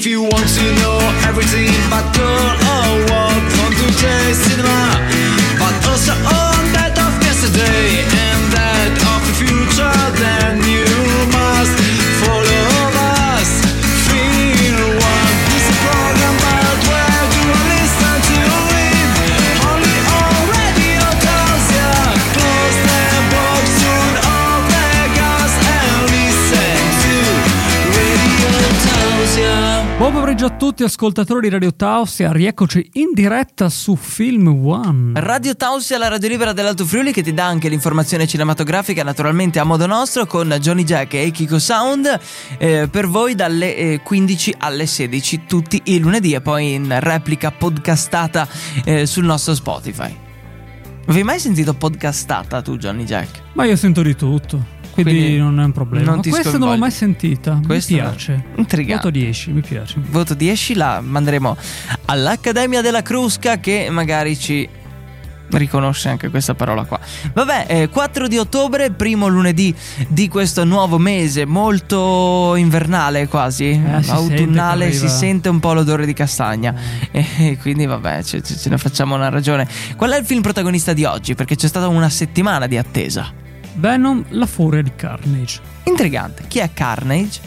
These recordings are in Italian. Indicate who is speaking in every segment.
Speaker 1: If you want to know everything about girl or what from today's cinema, but also on that of yesterday
Speaker 2: pomeriggio a tutti ascoltatori di Radio Tausia, rieccoci in diretta su Film One.
Speaker 3: Radio Tausia, la radio libera dell'Alto Friuli che ti dà anche l'informazione cinematografica naturalmente a modo nostro con Johnny Jack e Kiko Sound eh, per voi dalle eh, 15 alle 16 tutti i lunedì e poi in replica podcastata eh, sul nostro Spotify. Avevi mai sentito podcastata tu Johnny Jack?
Speaker 2: Ma io sento di tutto, quindi,
Speaker 3: Quindi
Speaker 2: non è un problema.
Speaker 3: non
Speaker 2: questa non l'ho mai sentita,
Speaker 3: Questa
Speaker 2: mi piace.
Speaker 3: Intrigante.
Speaker 2: Voto 10, mi piace.
Speaker 3: Voto 10 la manderemo all'Accademia della Crusca che magari ci riconosce anche questa parola qua. Vabbè, eh, 4 di ottobre, primo lunedì di questo nuovo mese, molto invernale quasi,
Speaker 2: Eh, si
Speaker 3: autunnale,
Speaker 2: sente
Speaker 3: si sente un po' l'odore di castagna. E quindi vabbè, ce, ce- ce ne facciamo una ragione. Qual è il film protagonista di oggi? Perché c'è stata una settimana di attesa.
Speaker 2: Venom, la furia di Carnage.
Speaker 3: Intrigante. Chi è Carnage?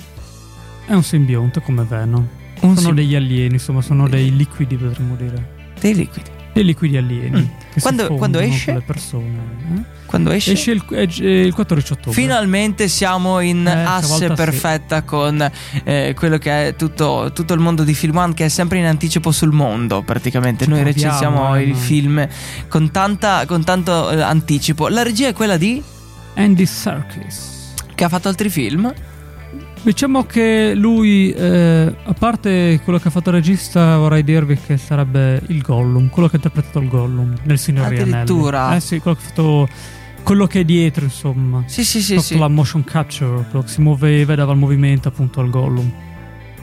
Speaker 2: È un simbionte come Venom.
Speaker 3: Un
Speaker 2: sono
Speaker 3: sim-
Speaker 2: degli alieni, insomma, sono dei liquidi, potremmo dire.
Speaker 3: dei liquidi.
Speaker 2: Dei liquidi alieni.
Speaker 3: Mm. Quando- quando esce?
Speaker 2: persone. eh?
Speaker 3: Quando esce?
Speaker 2: Esce il, eh, il 14 ottobre.
Speaker 3: Finalmente siamo in
Speaker 2: Eh,
Speaker 3: asse
Speaker 2: stavolta sì.
Speaker 3: perfetta con eh, quello che è tutto, tutto il mondo di Film One che è sempre in anticipo sul mondo praticamente.
Speaker 2: Ci
Speaker 3: Noi
Speaker 2: proviamo,
Speaker 3: recensiamo
Speaker 2: eh,
Speaker 3: i
Speaker 2: ma-
Speaker 3: film con, tanta, con tanto eh, anticipo. La regia è quella di...
Speaker 2: Andy Serkis.
Speaker 3: che ha fatto altri film.
Speaker 2: Diciamo che lui, eh, a parte quello che ha fatto il regista, vorrei dirvi che sarebbe il Gollum, quello che ha interpretato il Gollum nel Signore Anelli.
Speaker 3: Addirittura?
Speaker 2: Eh sì, quello che ha fatto. Quello che è dietro, insomma.
Speaker 3: Sì, sì, sì, sì.
Speaker 2: la motion capture, quello che si muoveva e dava il movimento appunto al Gollum.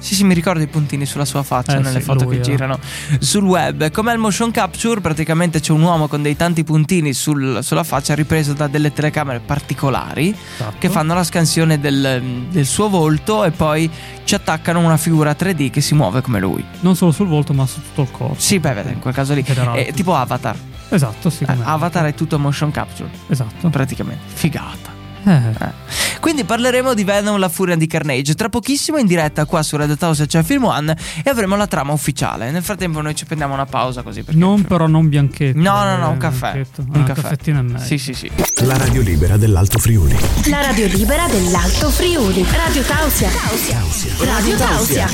Speaker 3: Sì, sì, mi ricordo i puntini sulla sua faccia
Speaker 2: Eh,
Speaker 3: nelle
Speaker 2: sì,
Speaker 3: foto
Speaker 2: lui,
Speaker 3: che
Speaker 2: eh.
Speaker 3: girano sul web. Come il motion capture, praticamente c'è un uomo con dei tanti puntini sul- sulla faccia ripreso da delle telecamere particolari
Speaker 2: Esatto.
Speaker 3: che fanno la scansione del, del suo volto e poi ci attaccano una figura 3D che si muove come lui.
Speaker 2: Non solo sul volto, ma su tutto il corpo.
Speaker 3: Sì, beh, vede, in quel caso lì. È tipo Avatar.
Speaker 2: Esatto, sì.
Speaker 3: Eh, Avatar è tutto motion capture,
Speaker 2: Esatto.
Speaker 3: praticamente. Figata.
Speaker 2: Eh,
Speaker 3: Eh. Quindi parleremo di Venom, la furia di Carnage. Tra pochissimo in diretta qua su Radio House c'è Film One e avremo la trama ufficiale. Nel frattempo noi ci prendiamo una pausa così perché...
Speaker 2: non però non bianchetto.
Speaker 3: No, no, no,
Speaker 2: eh,
Speaker 3: un caffè.
Speaker 2: bianchetto.
Speaker 3: Un
Speaker 2: Ah,
Speaker 3: caffè.
Speaker 2: caffettino è meglio.
Speaker 3: Sì, sì, sì.
Speaker 4: La radio libera dell'Alto Friuli.
Speaker 5: La radio libera dell'Alto Friuli. Radio Tausia. Radio Tausia.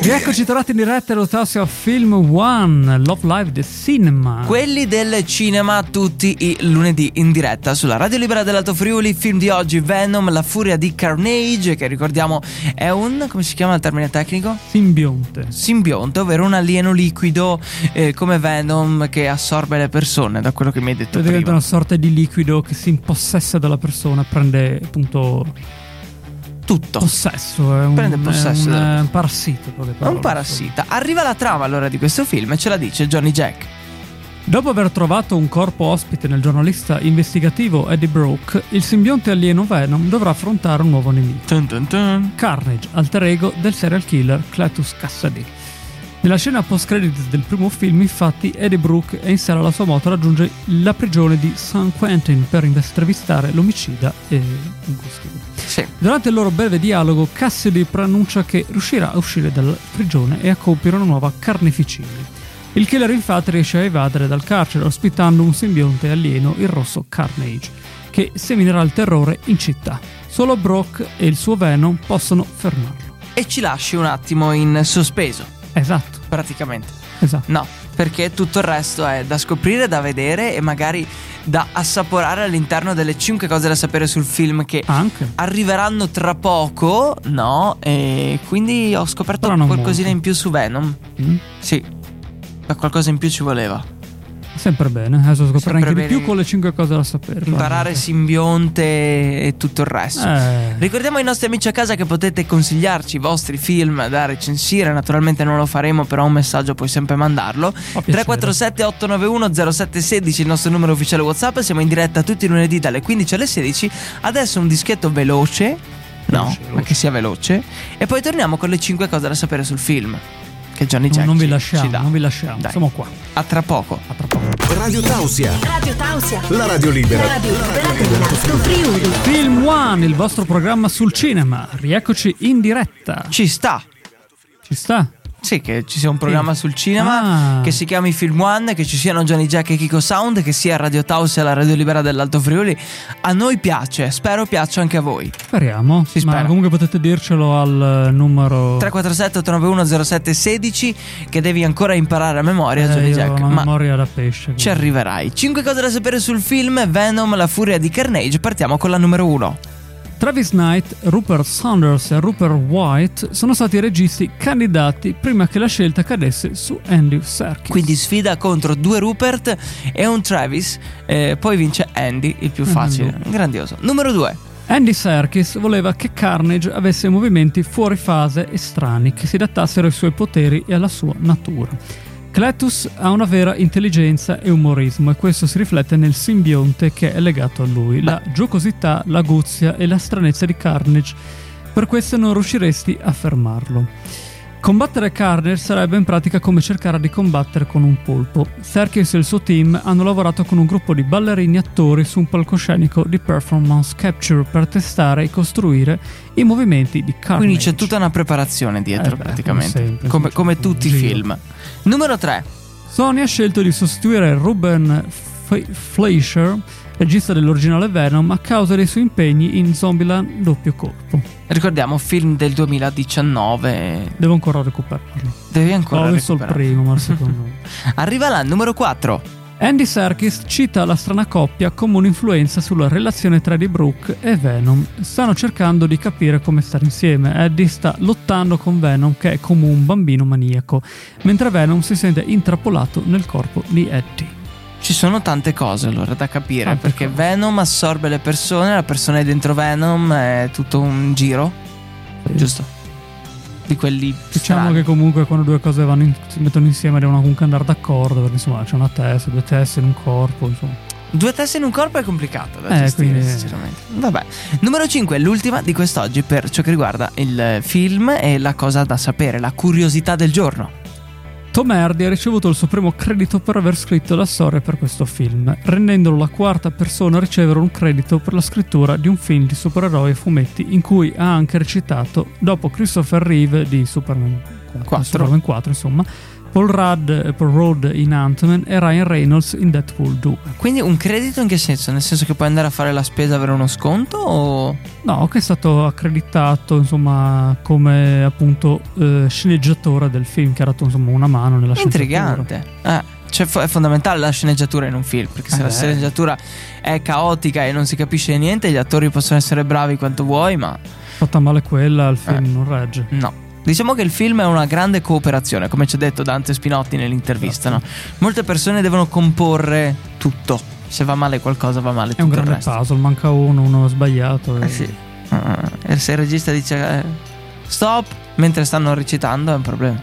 Speaker 2: Rieccoci tornati in diretta allo Tassia Film One, Love Live The Cinema.
Speaker 3: Quelli del cinema tutti i lunedì in diretta sulla Radio Libera dell'Alto Friuli. Film di oggi Venom, la furia di Carnage, che ricordiamo è un come si chiama il termine tecnico?
Speaker 2: Simbionte.
Speaker 3: Simbionte, ovvero un alieno liquido eh, come Venom che assorbe le persone, da quello che mi hai detto
Speaker 2: Diventa
Speaker 3: prima.
Speaker 2: una sorta di liquido che si impossessa della persona, prende appunto
Speaker 3: Tutto.
Speaker 2: possesso. È un,
Speaker 3: Prende possesso
Speaker 2: è un,
Speaker 3: della-
Speaker 2: è un parassita.
Speaker 3: È un parassita. Arriva la trama allora di questo film e ce la dice Johnny Jack.
Speaker 2: Dopo aver trovato un corpo ospite nel giornalista investigativo Eddie Brooke, il simbionte alieno Venom dovrà affrontare un nuovo nemico.
Speaker 3: Tun tun tun.
Speaker 2: Carnage, alter ego del serial killer Cletus Cassidy. Nella scena post-credits del primo film, infatti, Eddie Brooke è in sala alla sua moto e raggiunge la prigione di San Quentin per intervistare l'omicida e un costume.
Speaker 3: Sì.
Speaker 2: Durante il loro breve dialogo, Cassidy preannuncia che riuscirà a uscire dalla prigione e a compiere una nuova carneficina. Il killer infatti riesce a evadere dal carcere ospitando un simbionte alieno, il rosso Carnage, che seminerà il terrore in città. Solo Brock e il suo Venom possono fermarlo.
Speaker 3: E ci lasci un attimo in sospeso,
Speaker 2: Esatto,
Speaker 3: praticamente.
Speaker 2: esatto.
Speaker 3: No, perché tutto il resto è da scoprire, da vedere e magari da assaporare all'interno delle 5 cose da sapere sul film che
Speaker 2: Anche.
Speaker 3: arriveranno tra poco, no? E quindi ho scoperto qualcosina
Speaker 2: molto.
Speaker 3: in più su Venom.
Speaker 2: Mm.
Speaker 3: Sì. Ma qualcosa in più ci voleva.
Speaker 2: Sempre bene, adesso scoprirò
Speaker 3: Sempre
Speaker 2: anche di più con le 5 cose da sapere.
Speaker 3: Imparare simbionte e tutto il resto.
Speaker 2: Eh,
Speaker 3: Ricordiamo ai nostri amici a casa che potete consigliarci i vostri film da recensire, naturalmente non lo faremo, però un messaggio puoi sempre mandarlo.
Speaker 2: Fa piacere.
Speaker 3: 347 891 0716 il nostro numero ufficiale WhatsApp, siamo in diretta tutti i lunedì dalle 15 alle 16. Adesso un dischetto veloce. No,
Speaker 2: sia
Speaker 3: ma
Speaker 2: veloce.
Speaker 3: che sia veloce. E poi torniamo con le 5 cose da sapere sul film. Che Johnny
Speaker 2: Non-
Speaker 3: Jack
Speaker 2: non vi
Speaker 3: ci-
Speaker 2: lasciamo,
Speaker 3: ci dà.
Speaker 2: non vi lasciamo.
Speaker 3: Dai.
Speaker 2: Siamo qua.
Speaker 3: A tra poco.
Speaker 2: A tra poco.
Speaker 4: Radio Tausia,
Speaker 5: Radio Tausia.
Speaker 4: la radio libera.
Speaker 5: La radio libera dell'Alto Friuli.
Speaker 2: Film One, il vostro programma sul cinema. Rieccoci in diretta.
Speaker 3: Ci sta.
Speaker 2: Ci sta?
Speaker 3: Sì, che ci sia un programma sul cinema
Speaker 2: Ah.
Speaker 3: che si chiami Film One, che ci siano Johnny Jack e Kiko Sound, che sia Radio Taos e la radio libera dell'Alto Friuli. A noi piace, spero piaccia anche a voi.
Speaker 2: Speriamo.
Speaker 3: Si spera.
Speaker 2: comunque potete dircelo al eh, numero.
Speaker 3: 347 891 0716 che devi ancora imparare a memoria,
Speaker 2: Eh,
Speaker 3: Johnny Jack. Ma
Speaker 2: memoria da pesce.
Speaker 3: ci arriverai. 5 cose da sapere sul film Venom, la furia di Carnage. Partiamo con la numero 1.
Speaker 2: Travis Knight, Rupert Saunders e Rupert White sono stati i registi candidati prima che la scelta cadesse su Andy Serkis.
Speaker 3: Quindi sfida contro due Rupert e un Travis. eh, poi vince Andy, il più facile. Grandioso. Numero 2.
Speaker 2: Andy Serkis voleva che Carnage avesse movimenti fuori fase e strani che si adattassero ai suoi poteri e alla sua natura. Cletus ha una vera intelligenza e umorismo e questo si riflette nel simbionte che è legato a lui, la giocosità, la guzia e la stranezza di Carnage. Per questo non riusciresti a fermarlo. Combattere Carnage sarebbe in pratica come cercare di combattere con un polpo. Serkis e il suo team hanno lavorato con un gruppo di ballerini attori su un palcoscenico di performance capture per testare e costruire i movimenti di Carnage.
Speaker 3: Quindi c'è tutta una preparazione dietro,
Speaker 2: Eh beh,
Speaker 3: praticamente.
Speaker 2: come sempre,
Speaker 3: come, come tutti i film. Numero 3.
Speaker 2: Sony ha scelto di sostituire Ruben F- Fleischer, regista dell'originale Venom, a causa dei suoi impegni in Zombieland doppio corpo.
Speaker 3: Ricordiamo, film del 2019.
Speaker 2: Devo ancora recuperarlo.
Speaker 3: Devi ancora
Speaker 2: Ho visto il primo, ma il secondo.
Speaker 3: Arriva la numero 4.
Speaker 2: Andy Serkis cita la strana coppia come un'influenza sulla relazione tra Eddie Brooke e Venom. Stanno cercando di capire come stare insieme. Eddie sta lottando con Venom, che è come un bambino maniaco, mentre Venom si sente intrappolato nel corpo di Eddie.
Speaker 3: Ci sono tante cose allora da capire.
Speaker 2: Tante
Speaker 3: perché
Speaker 2: cose.
Speaker 3: Venom assorbe le persone, la persona è dentro Venom, è tutto un giro. Giusto? Di quelli.
Speaker 2: Diciamo
Speaker 3: strani.
Speaker 2: che comunque quando due cose vanno in- si mettono insieme devono comunque andare d'accordo, perché insomma c'è una testa, due teste in un corpo, insomma.
Speaker 3: Due teste in un corpo è complicato da
Speaker 2: Eh,
Speaker 3: gestire,
Speaker 2: quindi-
Speaker 3: sinceramente. Vabbè. Numero 5, l'ultima di quest'oggi per ciò che riguarda il film e la cosa da sapere, la curiosità del giorno.
Speaker 2: Tom Hardy ha ricevuto il suo primo credito per aver scritto la storia per questo film, rendendolo la quarta persona a ricevere un credito per la scrittura di un film di supereroi e fumetti in cui ha anche recitato, dopo Christopher Reeve di Superman 4,
Speaker 3: Quattro.
Speaker 2: Superman 4 insomma, Paul Rudd, Paul Rudd in Ant-Man e Ryan Reynolds in Deadpool 2.
Speaker 3: Quindi un credito in che senso? Nel senso che puoi andare a fare la spesa e avere uno sconto? O.
Speaker 2: No, che è stato accreditato insomma come appunto eh, sceneggiatore del film, che ha dato insomma una mano nella sceneggiatura.
Speaker 3: Intrigante. Eh, cioè, è fondamentale la sceneggiatura in un film. Perché se
Speaker 2: Eh
Speaker 3: la sceneggiatura è caotica e non si capisce niente, gli attori possono essere bravi quanto vuoi, ma
Speaker 2: Fatta male quella, il film
Speaker 3: Eh.
Speaker 2: non regge.
Speaker 3: no. Diciamo che il film è una grande cooperazione, come ci ha detto Dante Spinotti nell'intervista. No? Molte persone devono comporre tutto. Se va male qualcosa, va male
Speaker 2: È
Speaker 3: tutto
Speaker 2: un
Speaker 3: il
Speaker 2: grande puzzle, manca uno, uno è sbagliato. e-
Speaker 3: Eh sì. Ah, e se il regista dice eh, stop mentre stanno recitando, è un problema.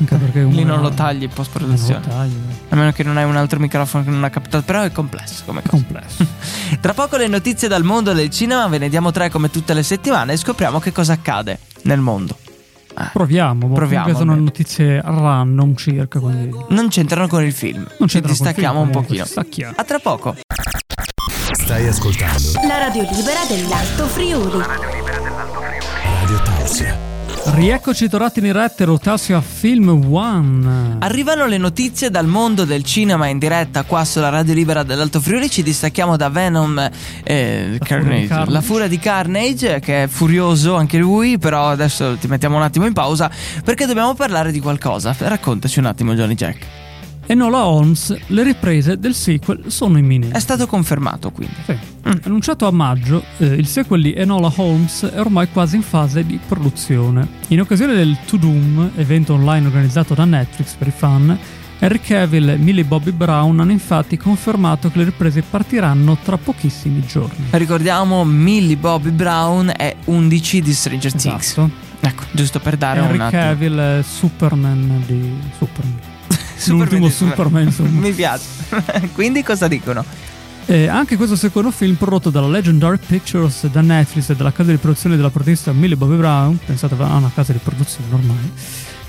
Speaker 2: Anche perché
Speaker 3: Lì non lo tagli in post
Speaker 2: non lo
Speaker 3: produzione.
Speaker 2: tagli,
Speaker 3: A meno che non hai un altro microfono che non ha captato. Però è complesso come cosa.
Speaker 2: complesso.
Speaker 3: Tra poco le notizie dal mondo del cinema, ve ne diamo tre come tutte le settimane e scopriamo che cosa accade nel mondo. Ah,
Speaker 2: Proviamo,
Speaker 3: Proviamo,
Speaker 2: sono
Speaker 3: almeno.
Speaker 2: notizie random circa, quindi
Speaker 3: non c'entrano con il film.
Speaker 2: non
Speaker 3: Ci distacchiamo un pochino.
Speaker 2: ci stacchiamo.
Speaker 3: A tra poco.
Speaker 4: Stai ascoltando
Speaker 5: La radio libera dell'Alto Friuli.
Speaker 4: Radio Tausia.
Speaker 2: Rieccoci tornati in diretta Rotasio a Film One.
Speaker 3: Arrivano le notizie dal mondo del cinema in diretta qua sulla Radio Libera dell'Alto Friuli. Ci distacchiamo da Venom eh, Carnage. La furia di Carnage, che è furioso anche lui. Però adesso ti mettiamo un attimo in pausa perché dobbiamo parlare di qualcosa. Raccontaci un attimo, Johnny Jack.
Speaker 2: Enola Holmes, le riprese del sequel sono imminenti.
Speaker 3: È stato confermato quindi.
Speaker 2: Sì. Annunciato a maggio, eh, il sequel di Enola Holmes è ormai quasi in fase di produzione. In occasione del To Doom, evento online organizzato da Netflix per i fan, Henry Cavill e Millie Bobby Brown hanno infatti confermato che le riprese partiranno tra pochissimi giorni.
Speaker 3: Ricordiamo Millie Bobby Brown è 11 di Stranger Things.
Speaker 2: Esatto.
Speaker 3: Ecco, giusto per dare
Speaker 2: Henry
Speaker 3: un attimo.
Speaker 2: Cavill è Superman di Superman. L'ultimo
Speaker 3: Superman.
Speaker 2: Superman.
Speaker 3: Mi piace. Quindi cosa dicono?
Speaker 2: Eh, anche questo secondo film, prodotto dalla Legendary Pictures, da Netflix e dalla casa di produzione della protagonista Millie Bobby Brown, pensate a una casa di produzione ormai,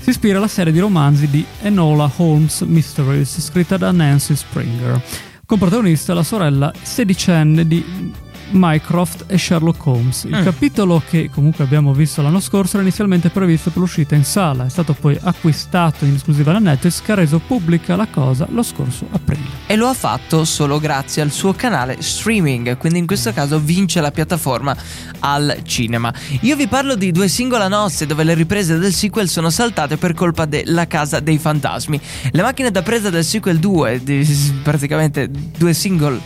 Speaker 2: si ispira alla serie di romanzi di Enola Holmes Mysteries, scritta da Nancy Springer, con protagonista la sorella sedicenne di Mycroft e Sherlock Holmes. Il
Speaker 3: Mm.
Speaker 2: capitolo che comunque abbiamo visto l'anno scorso era inizialmente previsto per l'uscita in sala, è stato poi acquistato in esclusiva da Netflix che ha reso pubblica la cosa lo scorso aprile.
Speaker 3: E lo ha fatto solo grazie al suo canale streaming, quindi in questo caso vince la piattaforma al cinema. Io vi parlo di Due singola nozze, dove le riprese del sequel sono saltate per colpa della Casa dei Fantasmi. Le macchine da presa del sequel 2, di- praticamente due single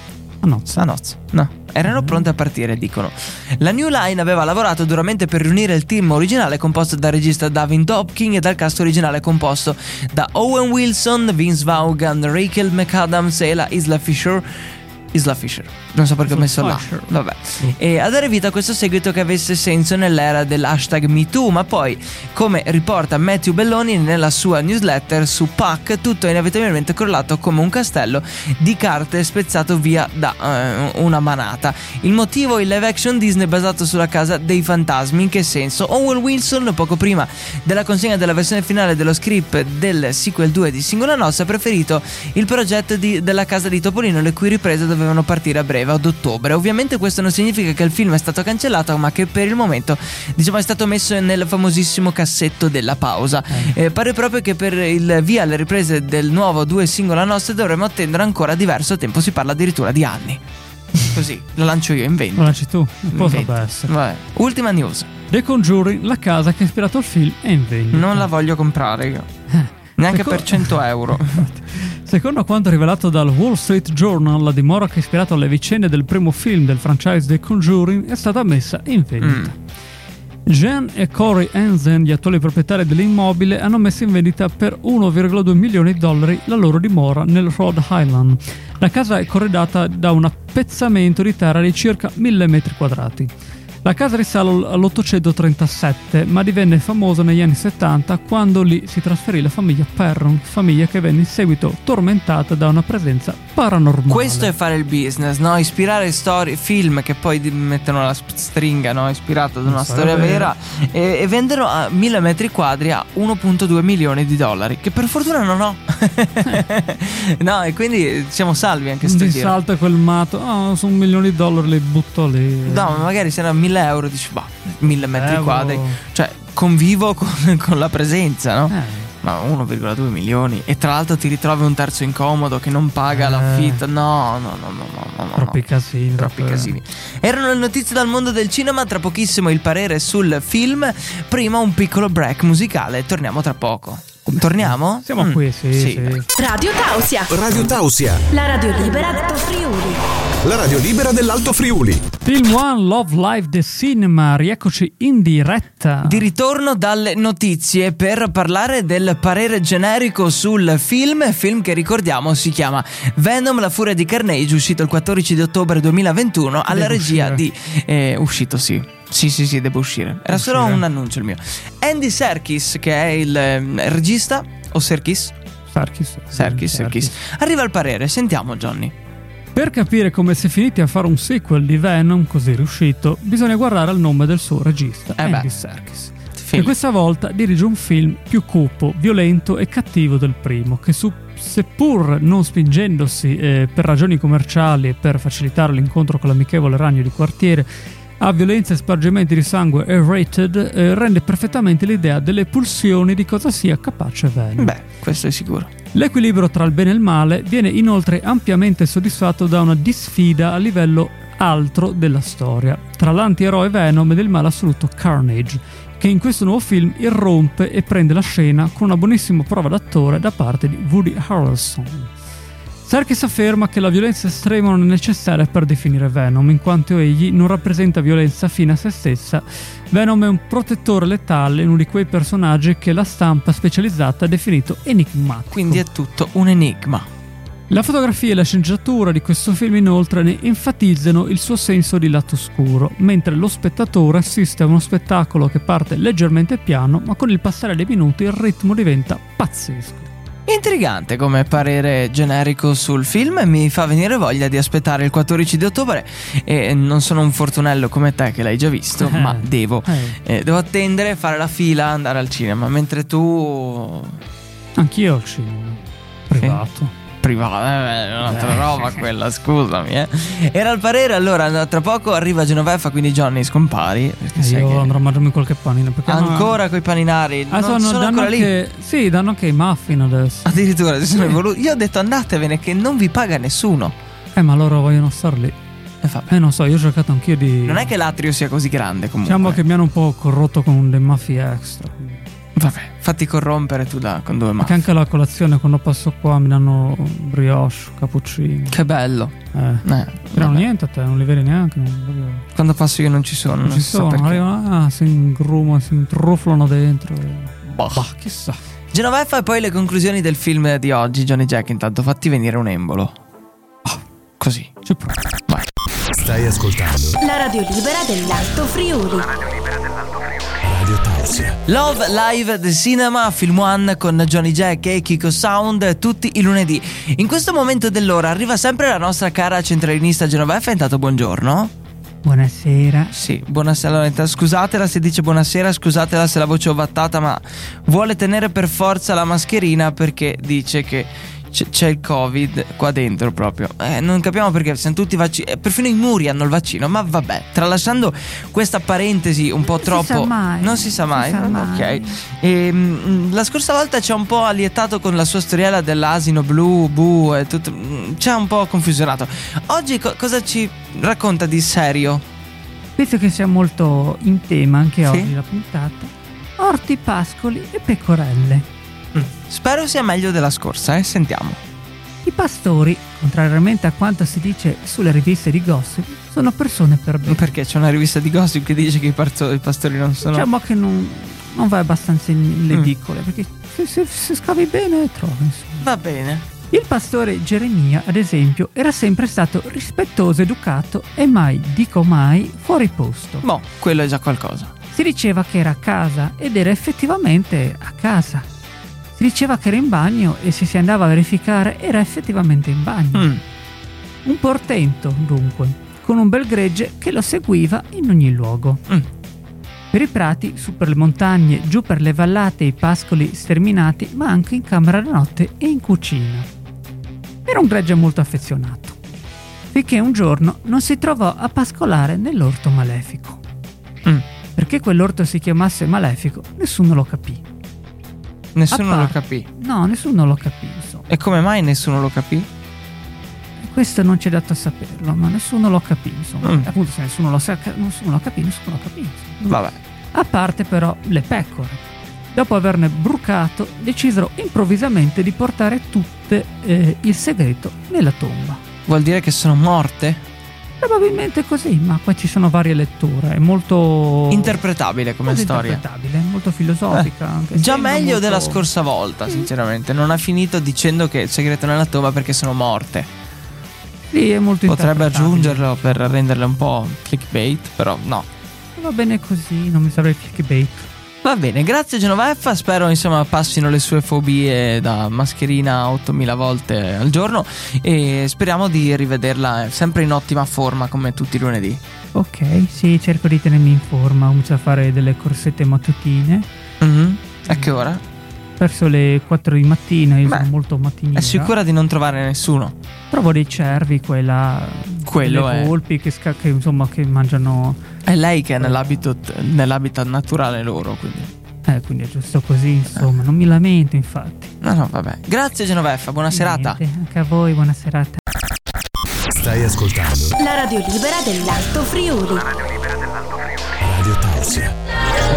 Speaker 2: Ah no,
Speaker 3: a nozze. No, erano pronte a partire, dicono. La New Line aveva lavorato duramente per riunire il team originale composto dal regista Davin Dobkin e dal cast originale composto da Owen Wilson, Vince Vaughan, Rachel McAdams e la Isla Fisher. Isla Fisher. Non so perché ho messo là. Vabbè. E a dare vita a questo seguito che avesse senso nell'era dell'hashtag MeToo, ma poi, come riporta Matthew Belloni nella sua newsletter su Puck, tutto è inevitabilmente crollato come un castello di carte spezzato via da eh, una manata. Il motivo, il live action Disney basato sulla casa dei fantasmi. In che senso? Owen Wilson, poco prima della consegna della versione finale dello script del sequel 2 di Singola Nossa, ha preferito il progetto di- della casa di Topolino, le cui riprese dovevano partire a breve, ad ottobre. Ovviamente questo non significa che il film è stato cancellato, ma che per il momento diciamo, è stato messo nel famosissimo cassetto della pausa. Eh, pare proprio che per il via alle riprese del nuovo due singola nostra dovremo attendere ancora diverso tempo, si parla addirittura di anni. Così, lo lancio io in
Speaker 2: lo
Speaker 3: vento.
Speaker 2: lanci tu? Potrebbe essere.
Speaker 3: Vabbè. Ultima news.
Speaker 2: The Conjuring, la casa che ha ispirato il film, è in vendita.
Speaker 3: Non la voglio comprare io. Neanche
Speaker 2: Secondo-
Speaker 3: per 100 euro.
Speaker 2: Secondo quanto rivelato dal Wall Street Journal, la dimora che ha ispirato alle vicende del primo film del franchise The Conjuring è stata messa in vendita.
Speaker 3: Mm.
Speaker 2: Jen e Corey Hansen, gli attuali proprietari dell'immobile, hanno messo in vendita per 1,2 milioni di dollari la loro dimora nel Rhode Island. La casa è corredata da un appezzamento di terra di circa 1000 metri quadrati. La casa risale all'837, ma divenne famosa negli anni 70 quando lì si trasferì la famiglia Perron, famiglia che venne in seguito tormentata da una presenza paranormale.
Speaker 3: Questo è fare il business, no? Ispirare storie, film che poi mettono la stringa, no? Ispirato ad una
Speaker 2: Una
Speaker 3: storia vera e, e vendono a 1000 metri quadri a 1.2 milioni di dollari, che per fortuna non ho. no, e quindi siamo salvi anche
Speaker 2: Di
Speaker 3: giro.
Speaker 2: salta quel matto, oh, su un milione di dollari li butto lì.
Speaker 3: No, ma magari se erano 1000 euro dici, bah, 1000 metri
Speaker 2: Euro.
Speaker 3: quadri. Cioè, convivo con, con la presenza, no?
Speaker 2: Eh,
Speaker 3: Ma 1,2 milioni. E tra l'altro ti ritrovi un terzo incomodo che non paga
Speaker 2: Eh.
Speaker 3: l'affitto. No, no, no, no, no, no. no.
Speaker 2: troppi casini.
Speaker 3: Troppi
Speaker 2: troppo-
Speaker 3: casini. Erano le notizie dal mondo del cinema, tra pochissimo il parere sul film. Prima un piccolo break musicale, torniamo tra poco. Torniamo?
Speaker 2: Siamo
Speaker 3: Mm,
Speaker 2: qui, sì, sì.
Speaker 5: Radio Tausia,
Speaker 4: Radio Tausia,
Speaker 5: la radio libera del Friuli.
Speaker 4: la radio libera dell'Alto Friuli.
Speaker 2: Film One Love Live The Cinema, rieccoci in diretta.
Speaker 3: Di ritorno dalle notizie per parlare del parere generico sul film, film che ricordiamo si chiama Venom, la furia di Carnage, uscito il 14 di ottobre 2021 alla
Speaker 2: Deve
Speaker 3: regia
Speaker 2: uscire.
Speaker 3: di... eh, uscito sì. Sì, sì, sì, deve uscire. Era solo
Speaker 2: uscire.
Speaker 3: un annuncio il mio. Andy Serkis, che è il ehm, regista, o Serkis?
Speaker 2: Sarkis.
Speaker 3: Serkis, Serkis. Arriva il parere, sentiamo Johnny.
Speaker 2: Per capire come si è finiti a fare un sequel di Venom così riuscito, bisogna guardare al nome del suo regista,
Speaker 3: Eh
Speaker 2: Andy. Serkis.
Speaker 3: Film.
Speaker 2: E questa volta dirige un film più cupo, violento e cattivo del primo, che su- seppur non spingendosi eh, per ragioni commerciali e per facilitare l'incontro con l'amichevole ragno di quartiere, a violenza e spargimenti di sangue R-rated, eh, rende perfettamente l'idea delle pulsioni di cosa sia capace Venom.
Speaker 3: Beh, questo è sicuro.
Speaker 2: L'equilibrio tra il bene e il male viene inoltre ampiamente soddisfatto da una disfida a livello altro della storia, tra l'antieroe Venom ed il male assoluto Carnage, che in questo nuovo film irrompe e prende la scena con una buonissima prova d'attore da parte di Woody Harrelson. Serkis afferma che la violenza estrema non è necessaria per definire Venom, in quanto egli non rappresenta violenza fine a se stessa. Venom è un protettore letale, uno di quei personaggi che la stampa specializzata ha definito enigmatico.
Speaker 3: Quindi è tutto un enigma.
Speaker 2: La fotografia e la sceneggiatura di questo film inoltre ne enfatizzano il suo senso di lato scuro, mentre lo spettatore assiste a uno spettacolo che parte leggermente piano, ma con il passare dei minuti il ritmo diventa pazzesco.
Speaker 3: Intrigante come parere generico sul film e mi fa venire voglia di aspettare il 14 di ottobre e non sono un fortunello come te che l'hai già visto,
Speaker 2: Eh.
Speaker 3: ma devo.
Speaker 2: Eh.
Speaker 3: Eh, devo attendere, fare la fila, andare al cinema, mentre tu
Speaker 2: Anch'io al cinema. Privato.
Speaker 3: privato, eh, è un'altra roba quella, scusami. Eh. Era il parere, allora tra poco arriva Genoveffa, quindi Johnny scompari.
Speaker 2: Io
Speaker 3: che
Speaker 2: andrò a mangiarmi qualche panino.
Speaker 3: Ancora coi paninari,
Speaker 2: Ah,
Speaker 3: non
Speaker 2: sono,
Speaker 3: sono ancora lì.
Speaker 2: anche, Sì, danno anche i muffin adesso.
Speaker 3: Addirittura si sono
Speaker 2: Sì.
Speaker 3: evoluti. Io ho detto andatevene che non vi paga nessuno.
Speaker 2: Eh, ma loro vogliono star lì. Eh, non so, io ho cercato anch'io di.
Speaker 3: Non è che l'atrio sia così grande comunque.
Speaker 2: Diciamo che mi hanno un po' corrotto con dei maffi extra.
Speaker 3: Vabbè, fatti corrompere tu da con due
Speaker 2: Perché
Speaker 3: mani.
Speaker 2: anche la colazione quando passo qua mi danno brioche, cappuccino.
Speaker 3: Che bello.
Speaker 2: Eh.
Speaker 3: Eh, vabbè.
Speaker 2: niente a te, non li vedi neanche. Non,
Speaker 3: Quando passo io non ci sono.
Speaker 2: non
Speaker 3: Non,
Speaker 2: ci sono,
Speaker 3: perché.
Speaker 2: arrivano, ah, si ingrumano, si intruflano dentro.
Speaker 3: Boh.
Speaker 2: Bah, chissà.
Speaker 3: Genoveffa e poi le conclusioni del film di oggi. Johnny Jack, intanto fatti venire un embolo. Ah, così.
Speaker 2: Ci provo.
Speaker 3: Vai.
Speaker 4: Stai ascoltando
Speaker 5: La radio libera dell'Alto Friuli.
Speaker 4: Radio Tausia.
Speaker 3: Love Live The Cinema, film one con Johnny Jack e Kiko Sound tutti i lunedì. In questo momento dell'ora arriva sempre la nostra cara centralinista Genoveffa. Intanto buongiorno.
Speaker 2: Buonasera.
Speaker 3: Sì, buonasera. Allora, intanto Scusatela se dice buonasera, scusatela se la voce è ovattata, ma vuole tenere per forza la mascherina perché dice che c- c'è il covid qua dentro proprio. Eh, non capiamo perché siamo tutti vaccinati. Perfino i muri hanno il vaccino, ma vabbè. Tralasciando questa parentesi un po'
Speaker 2: si
Speaker 3: troppo.
Speaker 2: sa mai.
Speaker 3: Non si sa mai.
Speaker 2: Si sa
Speaker 3: ok.
Speaker 2: mai.
Speaker 3: Ehm, la scorsa volta ci ha un po' allietato con la sua storiella dell'asino blu, bu e tutto. mm, Ci ha un po' confusionato. Oggi co- cosa ci racconta di serio?
Speaker 2: Visto che siamo molto in tema anche
Speaker 3: Sì.
Speaker 2: oggi la puntata, orti, pascoli e pecorelle.
Speaker 3: Spero sia meglio della scorsa, eh? Sentiamo.
Speaker 2: I pastori, contrariamente a quanto si dice sulle riviste di gossip, sono persone per bene.
Speaker 3: Perché c'è una rivista di gossip che dice che i, parto- i pastori non sono.
Speaker 2: Diciamo che non, non vai abbastanza in le
Speaker 3: Mm.
Speaker 2: edicole, perché se, se- se scavi bene trovi. insomma.
Speaker 3: Va bene.
Speaker 2: Il pastore Geremia, ad esempio, era sempre stato rispettoso, educato e mai, dico mai, fuori posto.
Speaker 3: Boh, quello è già qualcosa.
Speaker 2: Si diceva che era a casa ed era effettivamente a casa. Diceva che era in bagno e se si andava a verificare era effettivamente in bagno.
Speaker 3: Mm.
Speaker 2: Un portento, dunque, con un bel gregge che lo seguiva in ogni luogo.
Speaker 3: Mm.
Speaker 2: Per i prati, su per le montagne, giù per le vallate e i pascoli sterminati, ma anche in camera da notte e in cucina. Era un gregge molto affezionato, finché un giorno non si trovò a pascolare nell'orto malefico.
Speaker 3: Mm.
Speaker 2: Perché quell'orto si chiamasse malefico, nessuno lo capì.
Speaker 3: Nessuno
Speaker 2: A
Speaker 3: lo capì.
Speaker 2: No, nessuno lo capì, insomma.
Speaker 3: E come mai nessuno lo capì?
Speaker 2: Questo non c'è dato a saperlo, ma nessuno lo capì, insomma.
Speaker 3: Mm.
Speaker 2: Appunto, se nessuno lo, sa- nessuno lo capì, nessuno lo capì. insomma.
Speaker 3: Vabbè.
Speaker 2: A parte però le pecore. Dopo averne brucato, decisero improvvisamente di portare tutte eh, il segreto nella tomba.
Speaker 3: Vuol dire che sono morte?
Speaker 2: Probabilmente così, ma qua ci sono varie letture. È molto.
Speaker 3: Interpretabile come
Speaker 2: molto
Speaker 3: storia.
Speaker 2: interpretabile, molto filosofica. anche,
Speaker 3: Già meglio
Speaker 2: molto-
Speaker 3: della scorsa volta, sinceramente. Non ha finito dicendo che il segreto nella tomba perché sono morte.
Speaker 2: Sì, è molto
Speaker 3: Potrebbe aggiungerlo per renderle un po' clickbait, però no.
Speaker 2: Va bene così, non mi serve il clickbait.
Speaker 3: Va bene, grazie Genoveffa, spero insomma passino le sue fobie da mascherina 8000 volte al giorno e speriamo di rivederla sempre in ottima forma come tutti i lunedì.
Speaker 2: Ok, sì, cerco di tenermi in forma, comincio a fare delle corsette mattutine.
Speaker 3: Mhm. A che ora?
Speaker 2: Verso le 4 di mattina, io
Speaker 3: Beh,
Speaker 2: sono molto mattiniera.
Speaker 3: È sicura di non trovare nessuno?
Speaker 2: Trovo dei cervi, quella...
Speaker 3: Quello
Speaker 2: delle
Speaker 3: è.
Speaker 2: volpi che, sca- che, insomma che mangiano...
Speaker 3: È lei che è nell'habitat, nell'habitat naturale loro, quindi.
Speaker 2: Eh, quindi è giusto così, insomma, non mi lamento infatti.
Speaker 3: No, no, vabbè. Grazie Genoveffa, buona serata.
Speaker 2: Niente, anche a voi, buona serata.
Speaker 4: Stai ascoltando
Speaker 5: La radio libera dell'Alto Friuli.
Speaker 4: Radio Tausia.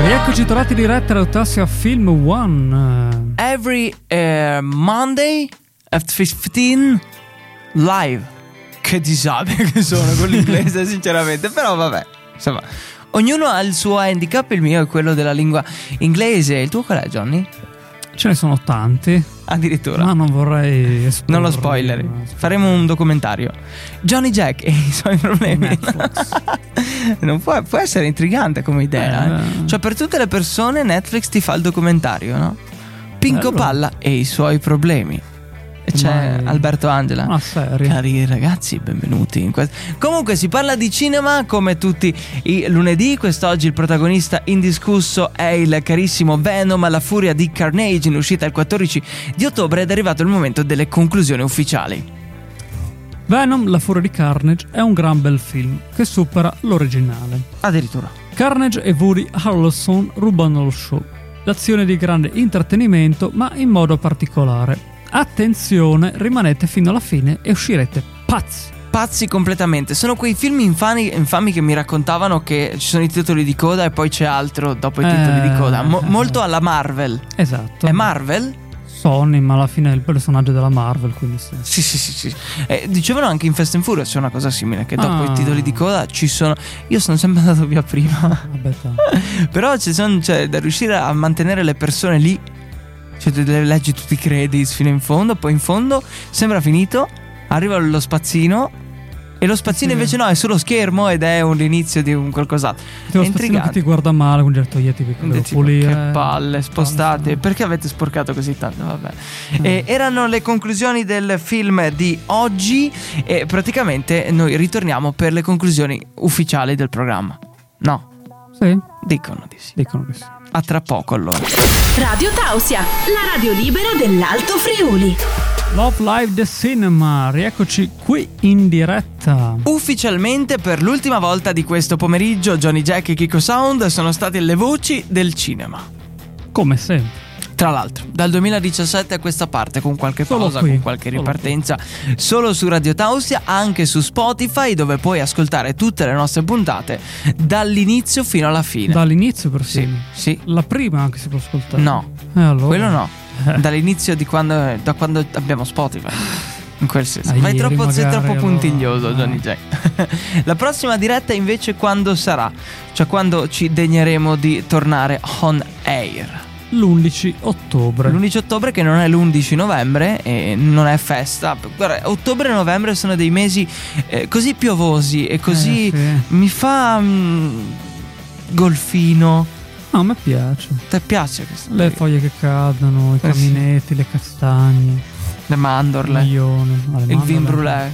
Speaker 2: Rieccoci tornati in diretta all'Autassia Film One.
Speaker 3: Every eh, Monday at 15 live. Che disabile che sono con l'inglese, sinceramente. Però vabbè, insomma, ognuno ha il suo handicap. Il mio è quello della lingua inglese. Il tuo qual è, Johnny?
Speaker 2: Ce ne sono tanti,
Speaker 3: Addirittura.
Speaker 2: ma non vorrei esporli.
Speaker 3: non lo spoiler. Faremo un documentario. Johnny Jack e i suoi problemi. Può, può essere intrigante come idea.
Speaker 2: Eh,
Speaker 3: eh. Cioè, per tutte le persone, Netflix ti fa il documentario, no? Pinco
Speaker 2: Bello.
Speaker 3: Palla e i suoi problemi. E c'è
Speaker 2: Ormai-
Speaker 3: Alberto Angela.
Speaker 2: Una serie.
Speaker 3: Cari ragazzi, benvenuti in questo. Comunque si parla di cinema come tutti i lunedì. Quest'oggi il protagonista indiscusso è il carissimo Venom, la furia di Carnage, in uscita il 14 di ottobre ed è arrivato il momento delle conclusioni ufficiali.
Speaker 2: Venom, la furia di Carnage è un gran bel film che supera l'originale.
Speaker 3: Addirittura.
Speaker 2: Carnage e Woody Harrelson rubano lo show. L'azione di grande intrattenimento, ma in modo particolare. Attenzione, rimanete fino alla fine e uscirete pazzi.
Speaker 3: Pazzi completamente. Sono quei film infami, infami che mi raccontavano che ci sono i titoli di coda e poi c'è altro dopo i titoli
Speaker 2: Eh,
Speaker 3: di coda. Mo-
Speaker 2: eh,
Speaker 3: molto alla Marvel.
Speaker 2: Esatto.
Speaker 3: È Marvel?
Speaker 2: Sony, ma alla fine è il personaggio della Marvel, quindi sì.
Speaker 3: Sì, sì, sì, sì. Eh, dicevano anche in Fast and Furious c'è una cosa simile, che dopo
Speaker 2: Ah.
Speaker 3: i titoli di coda ci sono... Io sono sempre andato via prima,
Speaker 2: Vabbè,
Speaker 3: però ci sono, cioè, da riuscire a mantenere le persone lì, cioè leggi tutti i credits fino in fondo, poi in fondo sembra finito, arriva lo spazzino e lo spazzino
Speaker 2: Sì.
Speaker 3: invece no, è sullo schermo ed è un inizio di un qualcos'altro.
Speaker 2: C'è lo
Speaker 3: È
Speaker 2: spazzino che ti guarda male, quindi detto, io ti devo
Speaker 3: Quindi, tipo,
Speaker 2: pulire.
Speaker 3: Che palle, spostate.
Speaker 2: Palle.
Speaker 3: Perché avete sporcato così tanto? Vabbè.
Speaker 2: Mm.
Speaker 3: E erano le conclusioni del film di oggi. E praticamente noi ritorniamo per le conclusioni ufficiali del programma. No,
Speaker 2: Sì,
Speaker 3: dicono di sì.
Speaker 2: dicono che sì.
Speaker 3: A tra poco allora.
Speaker 5: Radio Tausia, la radio libera dell'Alto Friuli.
Speaker 2: Love Live The Cinema, rieccoci qui in diretta.
Speaker 3: Ufficialmente per l'ultima volta di questo pomeriggio Johnny Jack e Kiko Sound sono state le voci del cinema.
Speaker 2: Come sempre.
Speaker 3: Tra l'altro, dal 2017 a questa parte, con qualche
Speaker 2: Solo
Speaker 3: pausa,
Speaker 2: qui,
Speaker 3: con qualche
Speaker 2: solo
Speaker 3: ripartenza, solo su Radio Tausia, anche su Spotify, dove puoi ascoltare tutte le nostre puntate dall'inizio fino alla fine.
Speaker 2: Dall'inizio
Speaker 3: Sì,
Speaker 2: persino.
Speaker 3: sì.
Speaker 2: La prima anche si può ascoltare.
Speaker 3: No,
Speaker 2: Eh, allora.
Speaker 3: quello no.
Speaker 2: Eh.
Speaker 3: Dall'inizio di quando, da quando abbiamo Spotify. In quel senso. Vai
Speaker 2: ieri
Speaker 3: troppo, sei
Speaker 2: magari,
Speaker 3: troppo
Speaker 2: allora.
Speaker 3: puntiglioso, Johnny Jack. La prossima diretta invece quando sarà? Cioè quando ci degneremo di tornare on air.
Speaker 2: L'11 ottobre.
Speaker 3: L'11 ottobre che non è l'11 novembre e non è festa. Guarda, ottobre e novembre sono dei mesi eh, così piovosi e così
Speaker 2: Eh, sì.
Speaker 3: mi fa mm, golfino.
Speaker 2: No, a me piace.
Speaker 3: Ti piace questo?
Speaker 2: Le foglie che cadono, i
Speaker 3: Eh, sì.
Speaker 2: caminetti, le castagne,
Speaker 3: Le mandorle,
Speaker 2: milioni. no, le
Speaker 3: il vin brûlé,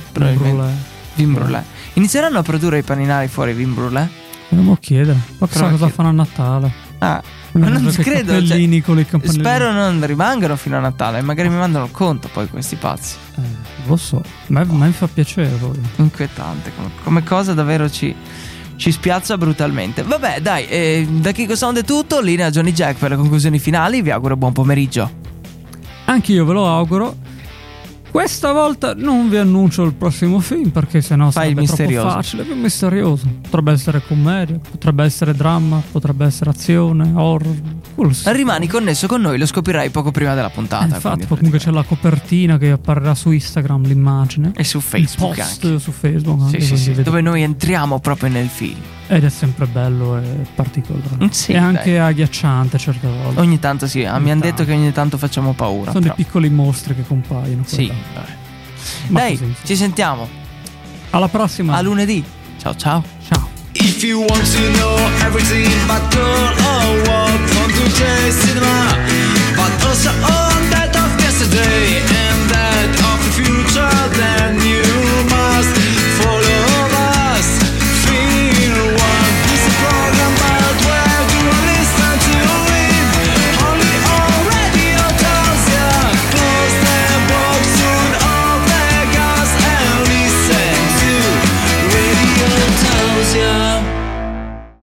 Speaker 2: Vin brûlé.
Speaker 3: Inizieranno a produrre i paninari fuori vin brûlé?
Speaker 2: Dobbiamo chiedere. Ma chissà cosa fanno a Natale.
Speaker 3: Ah, ma non credo. cioè,
Speaker 2: con campanelli.
Speaker 3: spero non rimangano fino a Natale. Magari mi mandano il conto poi questi pazzi.
Speaker 2: Eh, lo so. Ma ma mi fa piacere poi.
Speaker 3: Inquietante, come, come cosa davvero ci, ci spiazza brutalmente. Vabbè, dai, eh, da Kiko Sound è tutto. Linea Johnny Jack per le conclusioni finali. Vi auguro buon pomeriggio.
Speaker 2: Anche io ve lo auguro. Questa volta non vi annuncio il prossimo film perché sennò
Speaker 3: Fai
Speaker 2: sarebbe troppo facile, più misterioso. Potrebbe essere commedia, potrebbe essere dramma, potrebbe essere azione, horror. Sa.
Speaker 3: Rimani connesso con noi, lo scoprirai poco prima della
Speaker 2: Eh,
Speaker 3: puntata.
Speaker 2: infatti,
Speaker 3: quindi
Speaker 2: poi comunque c'è la copertina che apparirà su Instagram, l'immagine.
Speaker 3: E su Facebook
Speaker 2: il post
Speaker 3: anche.
Speaker 2: su Facebook anche,
Speaker 3: Sì, sì, sì, dove noi entriamo proprio nel film.
Speaker 2: Ed è sempre bello e particolare.
Speaker 3: Mm, sì,
Speaker 2: e anche
Speaker 3: dai.
Speaker 2: agghiacciante certe volte.
Speaker 3: Ogni tanto sì, ah, mi
Speaker 2: Ogni
Speaker 3: hanno detto che ogni tanto facciamo paura.
Speaker 2: Sono
Speaker 3: però.
Speaker 2: dei piccoli mostri che compaiono.
Speaker 3: Sì, Dai,
Speaker 2: così.
Speaker 3: ci sentiamo.
Speaker 2: Alla prossima.
Speaker 3: A lunedì. Ciao ciao.
Speaker 2: Ciao.
Speaker 1: If you want to know everything about girl or
Speaker 3: future cinema But also on that of yesterday And that of the future?